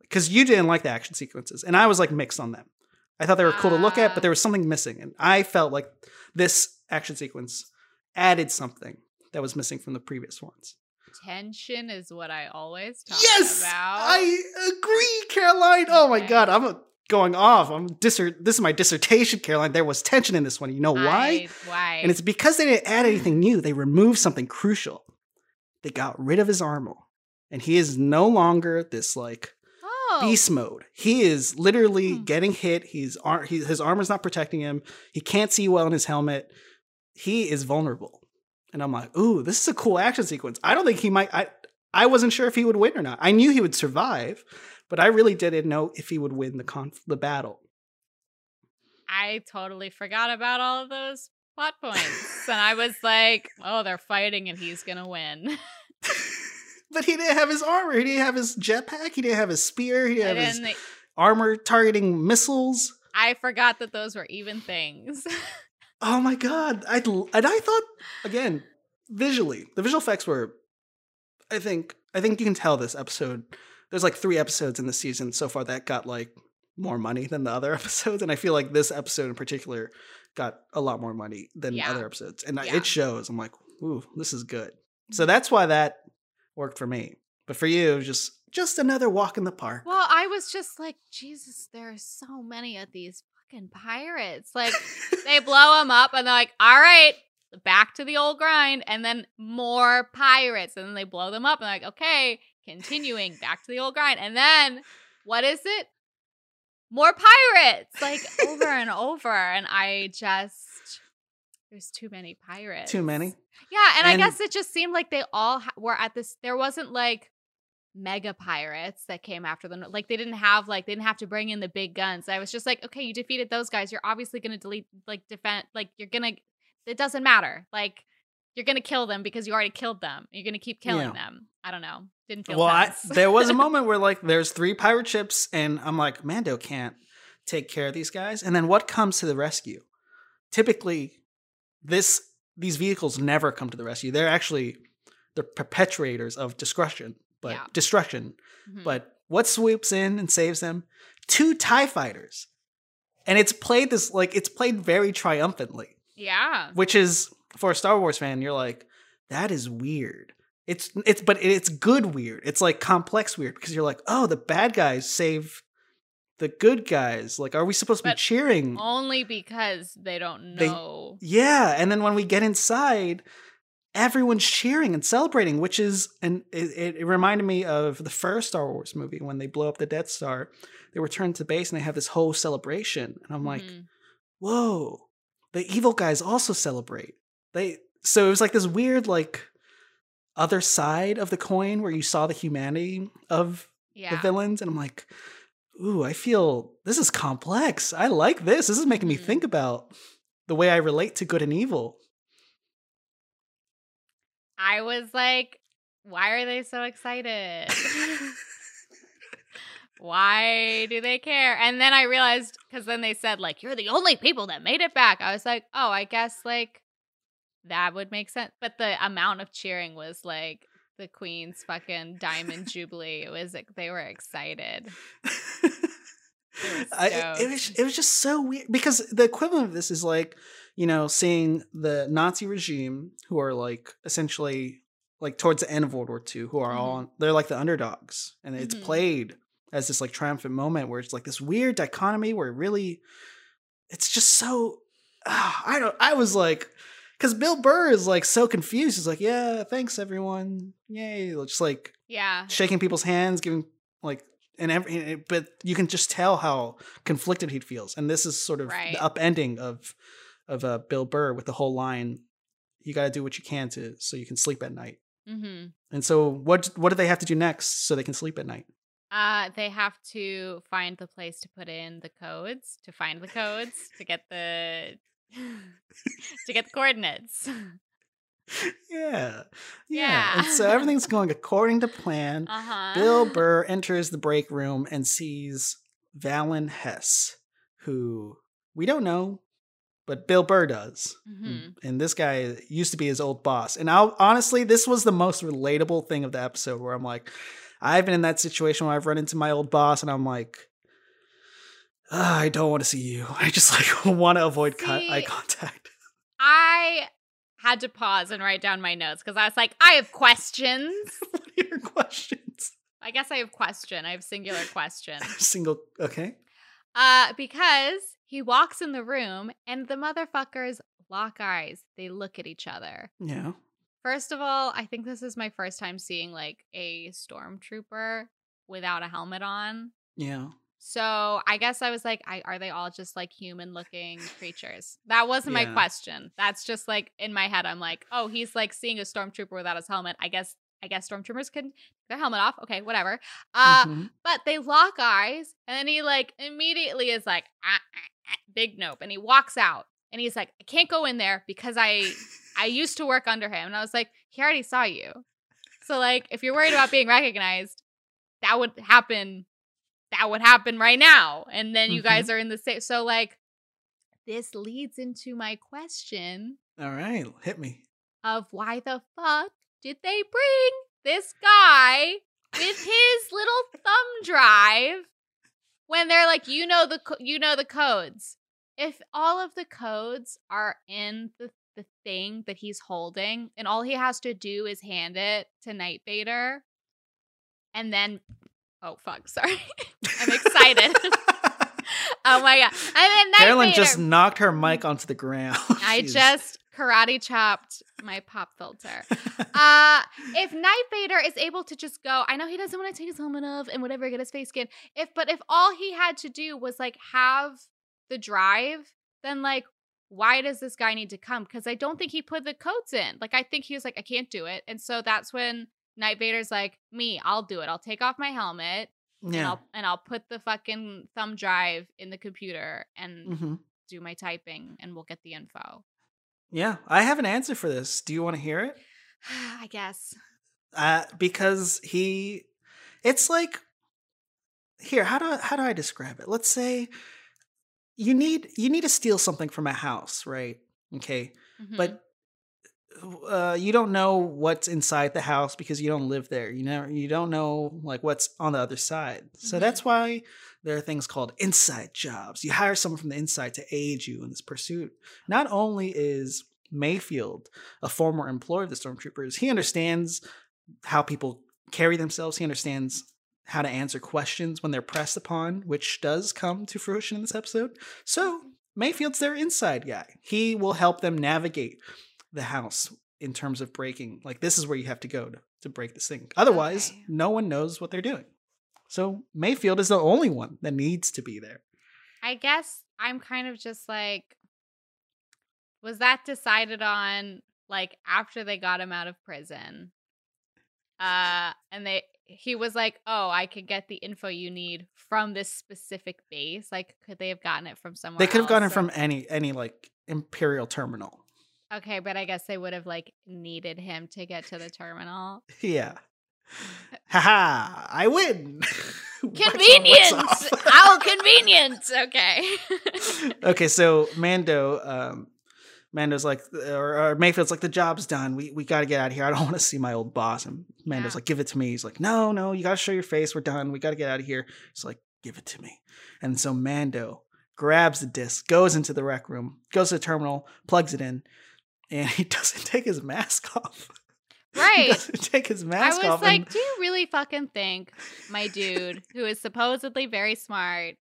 Because you didn't like the action sequences, and I was like mixed on them. I thought they were cool to look at, but there was something missing, and I felt like this action sequence added something that was missing from the previous ones. tension is what I always talk Yes, about. Yes, I agree, Caroline. Oh my god, I'm uh, going off. I'm disser- This is my dissertation, Caroline. There was tension in this one. You know why? I- why? And it's because they didn't add anything new. They removed something crucial. They got rid of his armor, and he is no longer this like oh. beast mode. He is literally Hmm. getting hit. He's ar- he, his armor's not protecting him. He can't see well in his helmet. He is vulnerable. And I'm like, ooh, this is a cool action sequence. I don't think he might. I I wasn't sure if he would win or not. I knew he would survive, but I really didn't know if he would win the conf- the battle. I totally forgot about all of those plot points. and I was like, oh, they're fighting and he's going to win. but he didn't have his armor. He didn't have his jetpack. He didn't have his spear. He didn't have his then armor targeting missiles. I forgot that those were even things. Oh my god! I and I thought again visually the visual effects were. I think I think you can tell this episode. There's like three episodes in the season so far that got like more money than the other episodes, and I feel like this episode in particular got a lot more money than Yeah. other episodes, and Yeah. it shows. I'm like, ooh, this is good. So mm-hmm. that's why that worked for me. But for you, it was just just another walk in the park. well, I was just like, Jesus, there are so many of these fucking pirates. Like, they blow them up and they're like, all right, back to the old grind. And then more pirates. And then they blow them up and they're like, okay, continuing back to the old grind. And then what is it? More pirates, like over and over. And I just, there's too many pirates. Too many. Yeah. And, And- I guess it just seemed like they all ha- were at this, there wasn't like, mega pirates that came after them like they didn't have like they didn't have to bring in the big guns i was just like okay you defeated those guys you're obviously going to delete like defend like you're gonna it doesn't matter like you're gonna kill them because you already killed them you're gonna keep killing Yeah. them i don't know didn't feel well, I, there was a moment where like there's three pirate ships, and I'm like, Mando can't take care of these guys. And then what comes to the rescue? Typically, this these vehicles never come to the rescue. They're actually the perpetuators of destruction, but Yeah. destruction. Mhm. But what swoops in and saves them? Two TIE fighters. And it's played this like it's played very triumphantly, yeah. which is for a Star Wars fan, you're like, that is weird. It's it's but it's good weird. It's like complex weird because you're like, oh, the bad guys save the good guys. Like, are we supposed to be cheering? Only because they don't They- know. Yeah, and then when we get inside, everyone's cheering and celebrating, which is and it, it, reminded me of the first Star Wars movie when they blow up the Death Star. They return to base and they have this whole celebration, and I'm like, Mhm. whoa, the evil guys also celebrate. They so it was like this weird like other side of the coin where you saw the humanity of yeah. the villains, and I'm like, ooh, I feel this is complex. I like this. This is making me Mhm. think about the way I relate to good and evil. I was like, why are they so excited? why do they care? And then I realized because then they said like you're the only people that made it back. I was like, oh, I guess like that would make sense. But the amount of cheering was like the Queen's fucking diamond jubilee. It was like they were excited. I, it- it was it was just so weird because the equivalent of this is like you know seeing the Nazi regime who are like essentially like towards the end of World War II who are all they're like the underdogs and it's Mhm. played as this like triumphant moment where it's like this weird dichotomy where it really it's just so ah, I don't I was like because Bill Burr is like so confused he's like yeah thanks everyone yay just like Yeah. shaking people's hands, giving like and every, but you can just tell how conflicted he feels. And this is sort of Right. the upending of of uh, Bill Burr with the whole line, "You got to do what you can to so you can sleep at night." Mm-hmm. And so, what what do they have to do next so they can sleep at night? Uh, they have to find the place to put in the codes, to find the codes, to get the to get the coordinates. Yeah, yeah. Yeah. And so everything's going according to plan. Uh-huh. Bill Burr enters the break room and sees Valin Hess, who we don't know, but Bill Burr does. Mhm. And this guy used to be his old boss. And I'll, honestly, this was the most relatable thing of the episode where I'm like, I've been in that situation where I've run into my old boss and I'm like, "Ah, I don't want to see you. I just like want to avoid co- eye contact. I had to pause and write down my notes because I was like, I have questions. what are your questions? I guess I have question. I have singular question. Single, okay. Uh, because he walks in the room and the motherfuckers lock eyes. They look at each other. Yeah. First of all, I think this is my first time seeing like a stormtrooper without a helmet on. Yeah. So I guess I was like, I, are they all just like human looking creatures? That wasn't my question. That's just like in my head. I'm like, oh, he's like seeing a stormtrooper without his helmet. I guess I guess stormtroopers can take their helmet off. Okay, whatever. Uh, Mhm. but they lock eyes, and then he like immediately is like, ah, ah, ah, big nope, and he walks out, and he's like, I can't go in there because I I used to work under him, and I was like, he already saw you. So like, if you're worried about being recognized, that would happen. That would happen right now, and then you Mhm. guys are in the same. So like, this leads into my question All right. Hit me. of why the fuck did they bring this guy with his little thumb drive when they're like you know the co- you know the codes if all of the codes are in the the thing that he's holding and all he has to do is hand it to Night Vader and then oh fuck sorry I'm excited oh my god then Night Caroline Vader just knocked her mic onto the ground. I just karate chopped my pop filter. Uh if Night Vader is able to just go, I know he doesn't want to take his helmet off and whatever, get his face skin. If but if all he had to do was like have the drive, then like why does this guy need to come? Because I don't think he put the codes in. Like I think he was like, I can't do it. And so that's when Night Vader's like, me, I'll do it. I'll take off my helmet and yeah. I'll and I'll put the fucking thumb drive in the computer and hmm do my typing and we'll get the info. Yeah. I have an answer for this. Do you want to hear it? I guess. uh, because he it's like here how do how do i describe it let's say you need you need to steal something from a house right okay Mhm. but uh, you don't know what's inside the house because you don't live there. You know, you don't know like what's on the other side. So Mhm. that's why there are things called inside jobs. You hire someone from the inside to aid you in this pursuit. Not only is Mayfield a former employee of the stormtroopers, he understands how people carry themselves. He understands how to answer questions when they're pressed upon, which does come to fruition in this episode. So Mayfield's their inside guy. He will help them navigate the house in terms of breaking. Like this is where you have to go to, to break this thing. Otherwise, Okay. no one knows what they're doing. So Mayfield is the only one that needs to be there. I guess I'm kind of just like, was that decided on like after they got him out of prison? Uh, and they he was like, "Oh, I could get the info you need from this specific base." Like, could they have gotten it from somewhere? They could have gotten it from any any like imperial terminal. Okay, but I guess they would have like needed him to get to the terminal. Yeah. Haha, I win. What's on- what's off? How convenient. Okay. okay, so Mando, um, Mando's like, or, or Mayfield's like, the job's done. We we got to get out of here. I don't want to see my old boss. And Mando's Yeah. like, give it to me. He's like, no, no, you got to show your face. We're done. We got to get out of here. He's like, give it to me. And so Mando grabs the disc, goes into the rec room, goes to the terminal, plugs it in, and he doesn't take his mask off. He right. doesn't take his mask I was off. like, and- do you really fucking think my dude, who is supposedly very smart,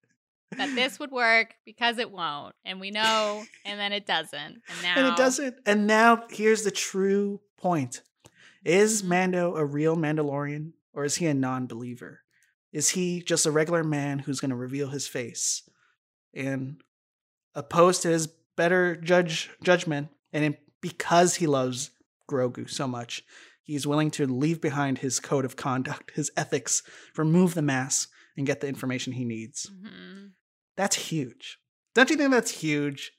that this would work because it won't, and we know, and then it doesn't, and now and it doesn't. And now here's the true point: Is Mhm. Mando a real Mandalorian, or is he a non-believer? Is he just a regular man who's going to reveal his face, and opposed to his better judge judgment, and because he loves Grogu so much, he's willing to leave behind his code of conduct, his ethics, remove the mask, and get the information he needs. Mhm. That's huge. Don't you think that's huge?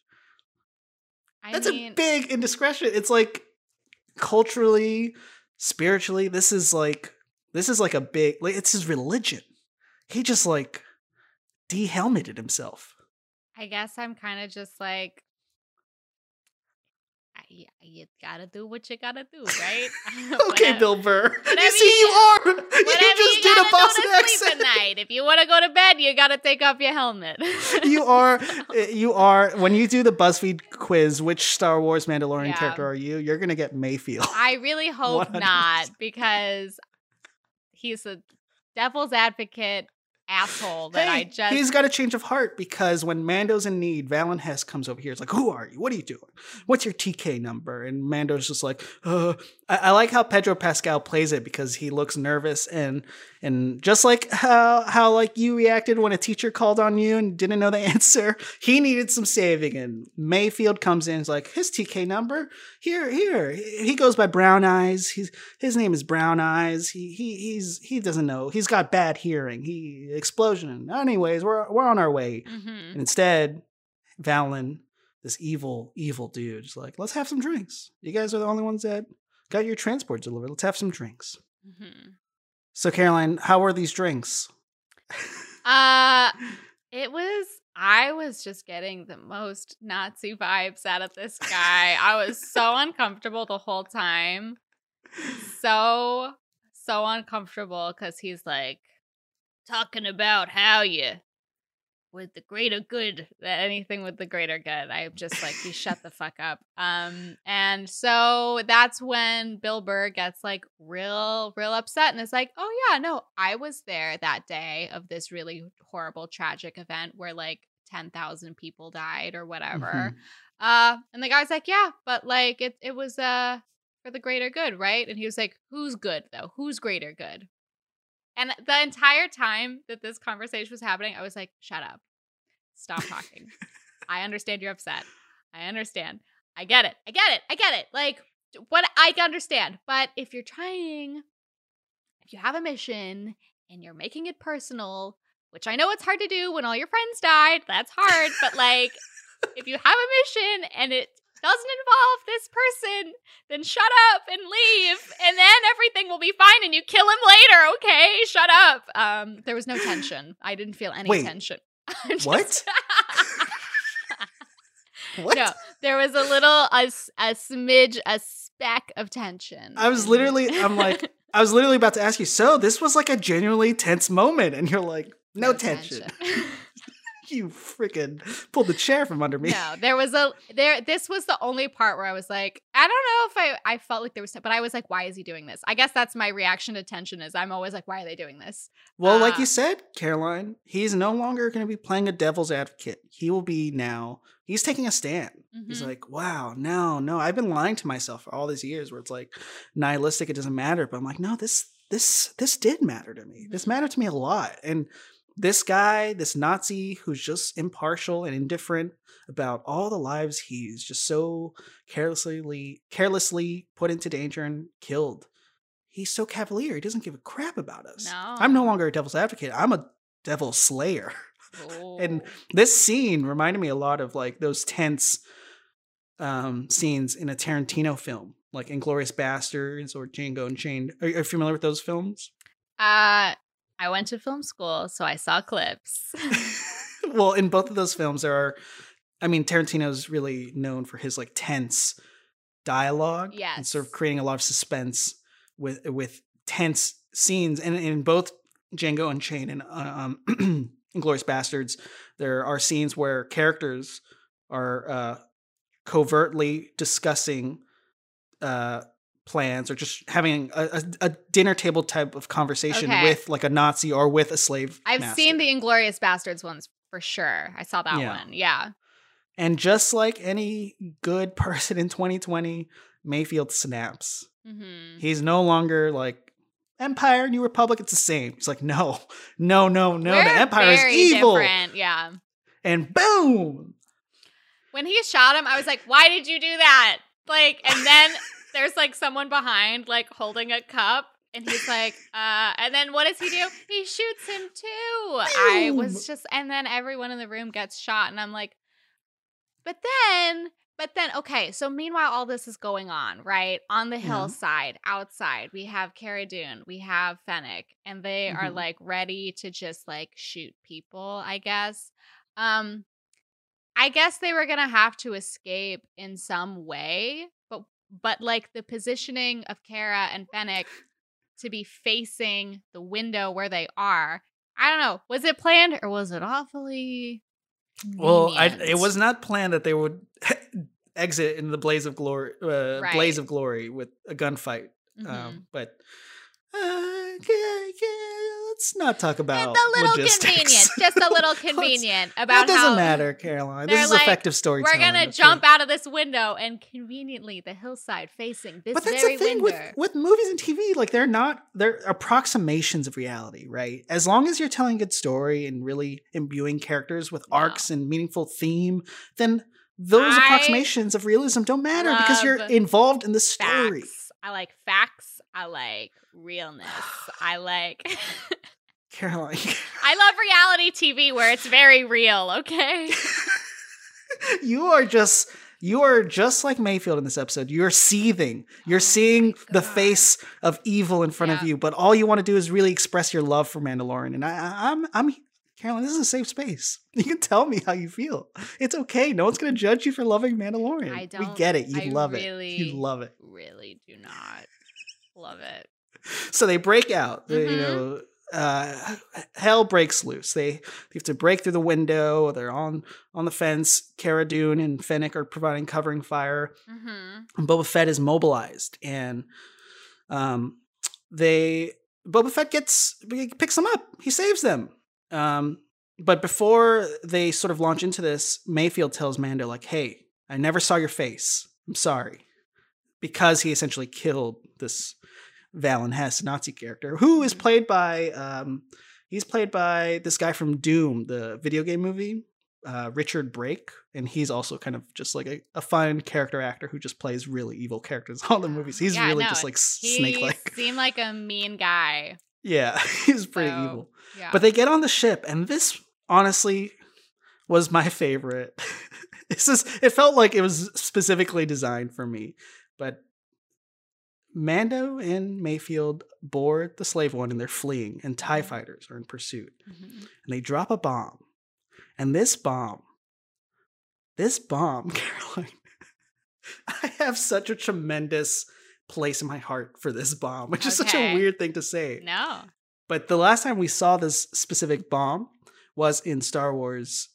I That's mean, a big indiscretion. It's like culturally, spiritually, this is like this is like a big like it's his religion. He just like de-helmeted himself. I guess I'm kind of just like, You gotta do what you gotta do, right? okay, Bill Burr. You see, you- you are. You just you did a Boston do to sleep accent. night. If you want to go to bed, you gotta take off your helmet. you are uh, you are when you do the BuzzFeed quiz, which Star Wars Mandalorian Yeah. character are you? You're gonna get Mayfield. I really hope 100%. not because he's a devil's advocate asshole that I just he's got a change of heart because when Mando's in need, Valin Hess comes over here. It's like, "Who are you? What are you doing? What's your TK number?" And Mando's just like, "Uh." I, I like how Pedro Pascal plays it because he looks nervous and and just like how how like you reacted when a teacher called on you and didn't know the answer, he needed some saving. And Mayfield comes in, and is like, "His TK number here, here." He goes by Brown Eyes. He's his name is Brown Eyes. He he he's he doesn't know. He's got bad hearing. He explosion. Anyways, we're we're on our way. Mhm. And instead, Valin, this evil evil dude, is like, let's have some drinks. You guys are the only ones that got your transport delivered. Let's have some drinks. Mhm. So Caroline, how were these drinks? Uh it was I was just getting the most Nazi vibes out of this guy. I was so uncomfortable the whole time. So so uncomfortable cuz he's like talking about how you with the greater good anything with the greater good. I'm just like you shut the fuck up. Um and so that's when bill burr gets like real real upset and is like oh yeah no i was there that day of this really horrible tragic event where like 10,000 people died or whatever. Uh and the guy's like yeah but like it it was uh for the greater good right? And he was like who's good though? Who's greater good and the entire time that this conversation was happening i was like shut up. Stop talking. I understand you're upset. I understand. I get it. I get it. I get it. Like what i understand. But if you're trying if you have a mission and you're making it personal which i know it's hard to do when all your friends died that's hard. But like if you have a mission and it doesn't involve this person, then shut up and leave, and then everything will be fine, and you kill him later. Okay, shut up. Um, there was no tension. I didn't feel any Wait. tension. Just- What? What? no, there was a little a, a smidge a speck of tension. I was literally, I'm like, I was literally about to ask you. So this was like a genuinely tense moment, and you're like, no, tension. you freaking pulled the chair from under me. no, there was a there. This was the only part where I was like, I don't know if I I felt like there was, but I was like, why is he doing this? I guess that's my reaction to tension. Is I'm always like, why are they doing this? Well, like Ah. you said, Caroline, he's no longer going to be playing a devil's advocate. He will be now. He's taking a stand. He's Mhm. like, wow, no, no, I've been lying to myself for all these years, where it's like nihilistic, it doesn't matter. But I'm like, no, this, this, this did matter to me. This Mhm. mattered to me a lot. And this guy, this Nazi, who's just impartial and indifferent about all the lives he's just so carelessly, carelessly put into danger and killed. He's so cavalier. He doesn't give a crap about us. I'm no No. longer a devil's advocate. I'm a devil slayer. and- Oh. This scene reminded me a lot of like those tense um, scenes in a Tarantino film, like Inglourious Basterds or Django Unchained. Are, are you familiar with those films? Uh, I went to film school, so I saw clips. well, in both of those films, there are. I mean, Tarantino's really known for his like tense dialogue and sort of creating a lot of suspense with with tense scenes. And in both Django Unchained and uh, um, Inglourious Basterds, there are scenes where characters are uh, covertly discussing uh, plans or just having a, a, a dinner table type of conversation Okay. with like a Nazi or with a slave. I've master. seen the Inglourious Basterds ones for sure. I saw that Yeah. one. Yeah. And just like any good person in 2020, Mayfield snaps. hmm He's no longer like Empire, New Republic, it's the same. He's like, no, no, no, no, We're the Empire is evil. different, Yeah. And boom. When he shot him, I was like, why did you do that? Like, and then there's like someone behind, like holding a cup. And he's like, uh, and then what does he do? He shoots him too. I was just, and then everyone in the room gets shot. And I'm like, but then, but then, okay. So meanwhile, all this is going on, right? On the hillside, outside, we have Cara Dune, we have Fennec, and they are Mhm. like ready to just like shoot people, I guess. Um, I guess they were gonna have to escape in some way, but like the positioning of Cara and Fennec to be facing the window where they are. I don't know. Was it planned or was it awfully? Well, I, it was not planned that they would exit in the blaze of glory, uh, blaze of glory with a gunfight. Mhm. Um, but uh, yeah, yeah, let's not talk about It's a little logistics. convenient, just a little convenient That about doesn't how matter, Caroline. This is like, effective storytelling. we're gonna jump out of this window and conveniently the hillside facing this but that's very the thing window. with, with movies and TV. Like they're not they're approximations of reality, right? As long as you're telling a good story and really imbuing characters with arcs and meaningful theme, then those I approximations of realism don't matter because you're involved in the story. facts. I like facts. I like realness. I like. Caroline, I love reality TV where it's very real. Okay. you are just you are just like Mayfield in this episode. You're seething. You're Oh seeing the face of evil in front of you, but all you want to do is really express your love for Mandalorian. And I, I'm, I'm, Caroline, This is a safe space. You can tell me how you feel. It's okay. No one's going to judge you for loving Mandalorian. I we don't- We get it. You I love it. You love it. really do not love it. So they break out. They, You Mhm. know, uh, hell breaks loose. They, they have to break through the window. They're on on the fence. Cara Dune and Fennec are providing covering fire. Mm-hmm. and Boba Fett is mobilized, and um, they Boba Fett gets picks them up. He saves them. Um, but before they sort of launch into this, Mayfield tells Mando like, "Hey, I never saw your face. I'm sorry," because he essentially killed this Valin Hess Nazi character, who is played by um, he's played by this guy from Doom, the video game movie uh, Richard Brake, and he's also kind of just like a, a fun character actor who just plays really evil characters in all the movies. He's Yeah, really no, just like snake like. seemed like a mean guy. Yeah, he's pretty So, evil. Yeah. But they get on the ship, and this honestly was my favorite. this is it felt like it was specifically designed for me. But Mando and Mayfield board the slave one and they're fleeing, and TIE Mhm. fighters are in pursuit. Mhm. and they drop a bomb. And this bomb, this bomb, Caroline, I have such a tremendous place in my heart for this bomb, which is such a weird thing to say. No. But the last time we saw this specific bomb was in Star Wars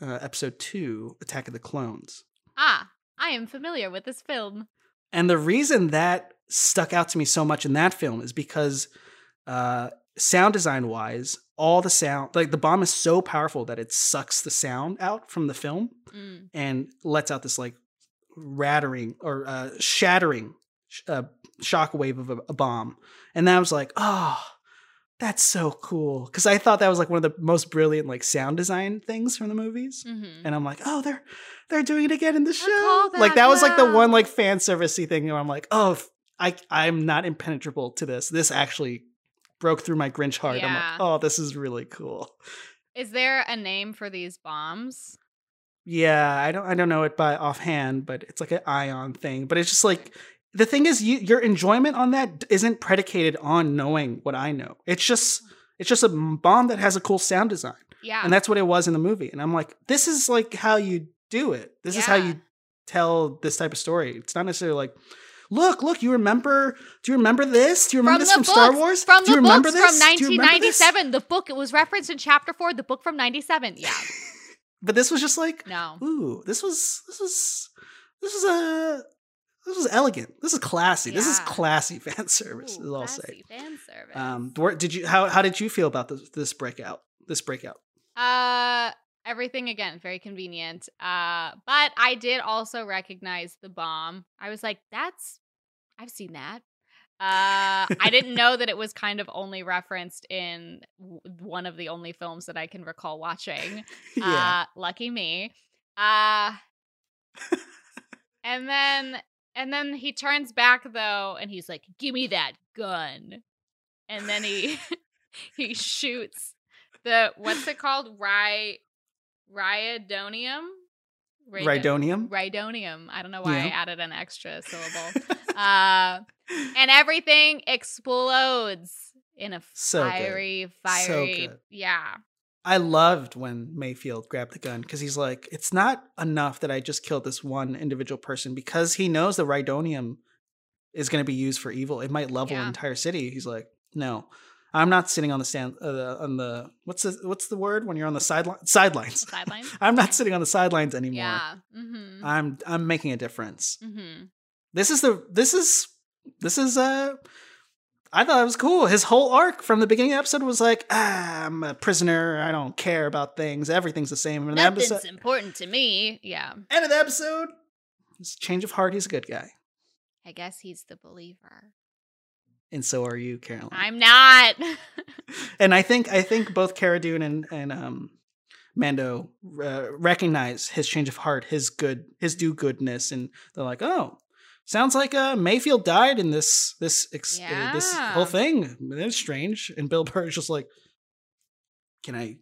uh, Episode 2 Attack of the Clones. Ah, I am familiar with this film. And the reason that stuck out to me so much in that film is because uh, sound design wise, all the sound, like the bomb is so powerful that it sucks the sound out from the film Mm. and lets out this like rattering or uh, shattering sh- uh, shockwave of a, a bomb. And that was like, oh, that's so cool. Because I thought that was like one of the most brilliant like sound design things from the movies. hmm And I'm like, oh, they're they're doing it again in the show. Like that was like the one like fan servicey thing where I'm like, oh, I I'm not impenetrable to this. This actually broke through my Grinch heart. I'm Yeah. like, oh, this is really cool. Is there a name for these bombs? Yeah, I don't I don't know it by offhand, but it's like an ion thing. But it's just like the thing is you your enjoyment on that isn't predicated on knowing what I know. It's just it's just a bomb that has a cool sound design. Yeah. And that's what it was in the movie. And I'm like, this is like how you do it. This is how you tell this type of story. It's not necessarily like, look, look, you remember do you remember this? Do you remember from this from books, Star Wars? From do you the remember books this? from Do you remember this? 1997. The book it was referenced in chapter four. The book from 97. Yeah. But this was just like, No. ooh, this was this was this was a this was elegant. This is classy. This is classy fan service. Ooh, is all I'll say. classy fan service. Um, did you how how did you feel about this this breakout? This breakout. Uh everything again, very convenient. Uh but I did also recognize the bomb. I was like, that's I've seen that. Uh I didn't know that it was kind of only referenced in w- one of the only films that I can recall watching. yeah. Uh lucky me. Uh and then and then he turns back though and he's like, "Give me that gun." And then he he shoots the what's it called? Ry Ryodonium? Rhydonium. Rhydonium. I don't know why I added an extra syllable. uh and everything explodes in a So good. fiery, So fiery. good. yeah. I loved when Mayfield grabbed the gun because he's like, it's not enough that I just killed this one individual person because he knows the Rhydonium is going to be used for evil. It might level an entire city. He's like, no, I'm not sitting on the stand uh, on the what's the what's the word when you're on the sideline sidelines. Sidelines. I'm not sitting on the sidelines anymore. Yeah. Mm-hmm. I'm I'm making a difference. mm-hmm. This is the this is this is uh I thought it was cool. His whole arc from the beginning of the episode was like, ah, I'm a prisoner. I don't care about things. Everything's the same. And the Nothing's episode, important to me. Yeah. end of the episode, his change of heart. He's a good guy, I guess he's the believer. And so are you, Caroline. I'm not. and I think I think both Cara Dune and and um, Mando uh, recognize his change of heart, his good, his do goodness, and they're like, oh. Sounds like uh, Mayfield died in this this ex- uh, this whole Yeah. thing. That's strange. And Bill Burr is just like, "Can I,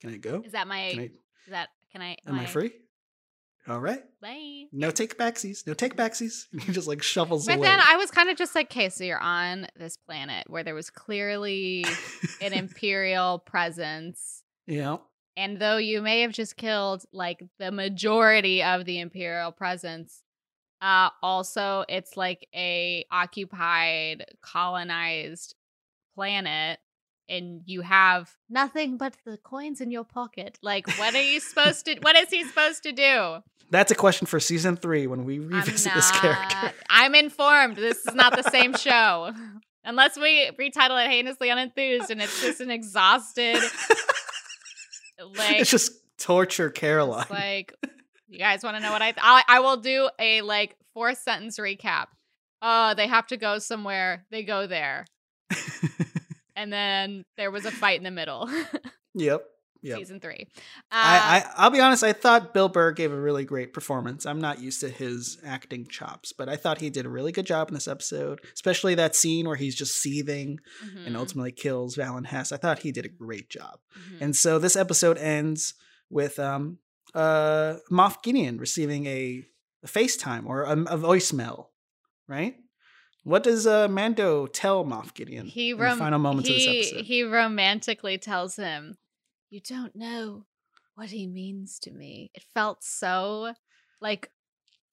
can I go? Is that my? Can I, Is that? Can I? am I free? All right, Bye. no take backsies, no take backsies." And he just like shovels But away. then I was kind of just like, okay, so you're on this planet where there was clearly an imperial presence. yeah, And though you may have just killed like the majority of the imperial presence, uh also it's like a occupied, colonized planet and you have nothing but the coins in your pocket. Like what are you supposed to what is he supposed to do? that's a question for season three when we revisit this character. I'm informed. This is not the same show. Unless we retitle it Heinously Unenthused and it's just an exhausted like it's just torture, Caroline. like you guys want to know what I, th- I I will do a like four sentence recap. Oh, they have to go somewhere. They go there. And then there was a fight in the middle. yep, yep. Season 3. Uh, I, I I'll be honest. I thought Bill Burr gave a really great performance. I'm not used to his acting chops, but I thought he did a really good job in this episode, especially that scene where he's just seething and mhm, ultimately kills Valin Hess. I thought he did a great job. mhm. And so this episode ends with um uh Moff Gideon receiving a, a FaceTime or a, a voicemail, right? What does uh Mando tell Moff Gideon he in the final moments he, of this episode? he romantically tells him, "You don't know what he means to me." It felt so like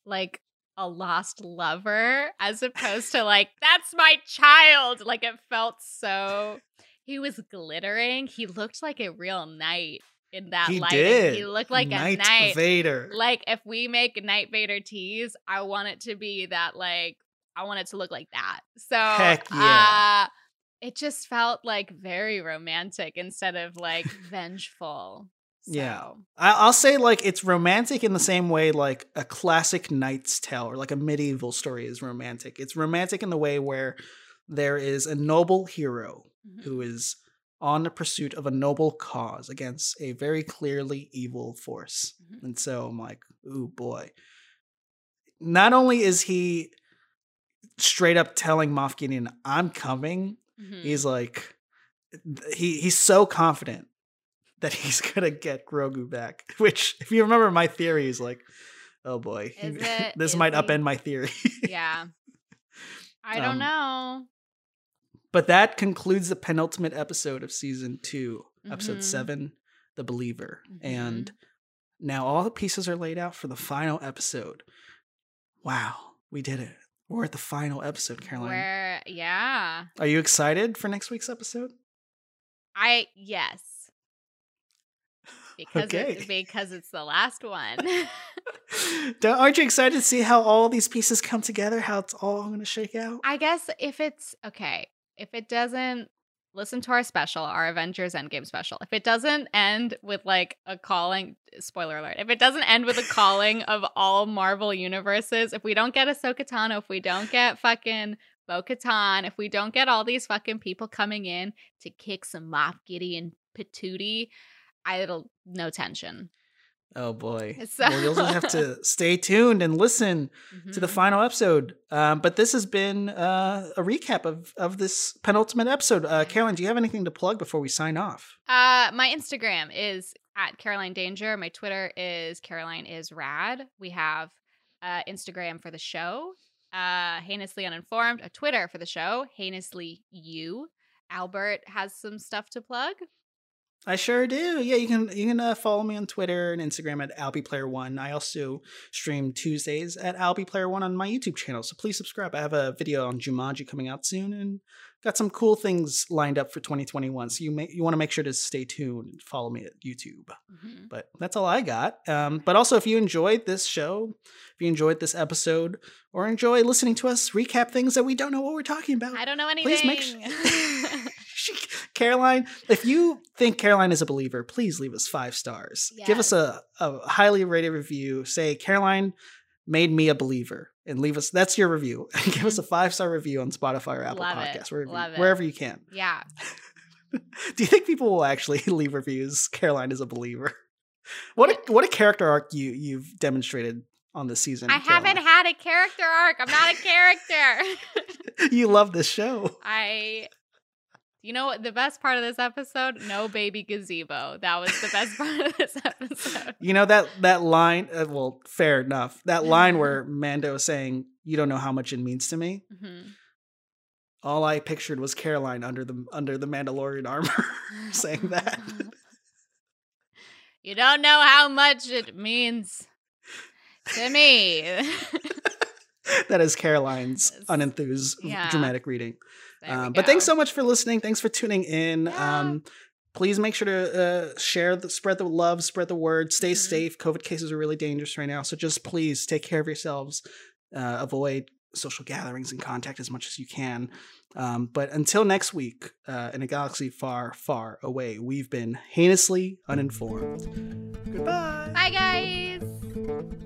like a lost lover as opposed to like that's my child. Like it felt so he was glittering. He looked like a real knight in that light. he lighting. did. He looked like a knight. Vader. Like if we make Knight Vader tees, I want it to be that like I want it to look like that. So Heck yeah. uh it just felt like very romantic instead of like vengeful. Yeah. So, I- I'll say like it's romantic in the same way like a classic knight's tale or like a medieval story is romantic. It's romantic in the way where there is a noble hero mhm. who is on the pursuit of a noble cause against a very clearly evil force. Mhm. And so I'm like, ooh boy. Not only is he straight up telling Moff Gideon, I'm coming, Mhm. he's like he he's so confident that he's gonna get Grogu back. Which, if you remember my theory, is like, oh boy, it? this Is might he? upend my theory. yeah. I don't Um, know. but that concludes the penultimate episode of season two, episode Mhm. seven, The Believer. Mm-hmm. And now all the pieces are laid out for the final episode. Wow, we did it. We're at the final episode, Caroline. Where yeah. Are you excited for next week's episode? I yes. Because Okay. it, because it's the last one. Don't- Aren't you excited to see how all these pieces come together? How it's all going to shake out? I guess if it's okay, if it doesn't listen to our special, our Avengers Endgame special. If it doesn't end with like a calling, spoiler alert, if it doesn't end with a calling of all Marvel universes, if we don't get Ahsoka Tano, if we don't get fucking Bo Katan, if we don't get all these fucking people coming in to kick some Moff Gideon patootie, I it'll no tension. Oh boy. So- Well, you'll just have to stay tuned and listen to the Mhm. final episode. Um, but this has been uh, a recap of, of this penultimate episode. Uh, Caroline, do you have anything to plug before we sign off? Uh, my Instagram is at Caroline Danger. My Twitter is Caroline is rad. We have uh Instagram for the show, uh heinously uninformed. A Twitter for the show, heinously you. Albert has some stuff to plug. I sure do. Yeah, you can you can uh, follow me on Twitter and Instagram at AlbiPlayer1. I also stream Tuesdays at AlbiPlayer1 on my YouTube channel, so please subscribe. I have a video on Jumanji coming out soon and got some cool things lined up for 2021. So you may you want to make sure to stay tuned and follow me at YouTube. But that's all I got. Um, but also, if you enjoyed this show, if you enjoyed this episode, or enjoy listening to us recap things that we don't know what we're talking about, I don't know anything. please make sure. Caroline, if you think Caroline is a believer, please leave us five stars. Give us a, a highly rated review. Say, Caroline made me a believer, and leave us that's your review. Give us a five star review on Spotify or Apple Love it. Podcasts, wherever, Love it. wherever you can. yeah. Do you think people will actually leave reviews? Caroline is a believer. What a, what a character arc you you've demonstrated on this season. I haven't had a character arc. I'm not a character. you love this show. I you know what the best part of this episode? No baby gazebo. That was the best part of this episode. You know that that line. Uh, well, fair enough. That line where Mando is saying, "You don't know how much it means to me." Mhm. All I pictured was Caroline under the under the Mandalorian armor saying that. You don't know how much it means to me. that is Caroline's unenthused Yeah. dramatic reading. Um, but thanks so much for listening. Thanks for tuning in. Yeah. Um, please make sure to uh, share the spread the love, spread the word. Stay Mhm. safe. COVID cases are really dangerous right now, so just please take care of yourselves. Uh, avoid social gatherings and contact as much as you can. Um, but until next week, uh, in a galaxy far, far away, we've been heinously uninformed. Goodbye. Bye guys.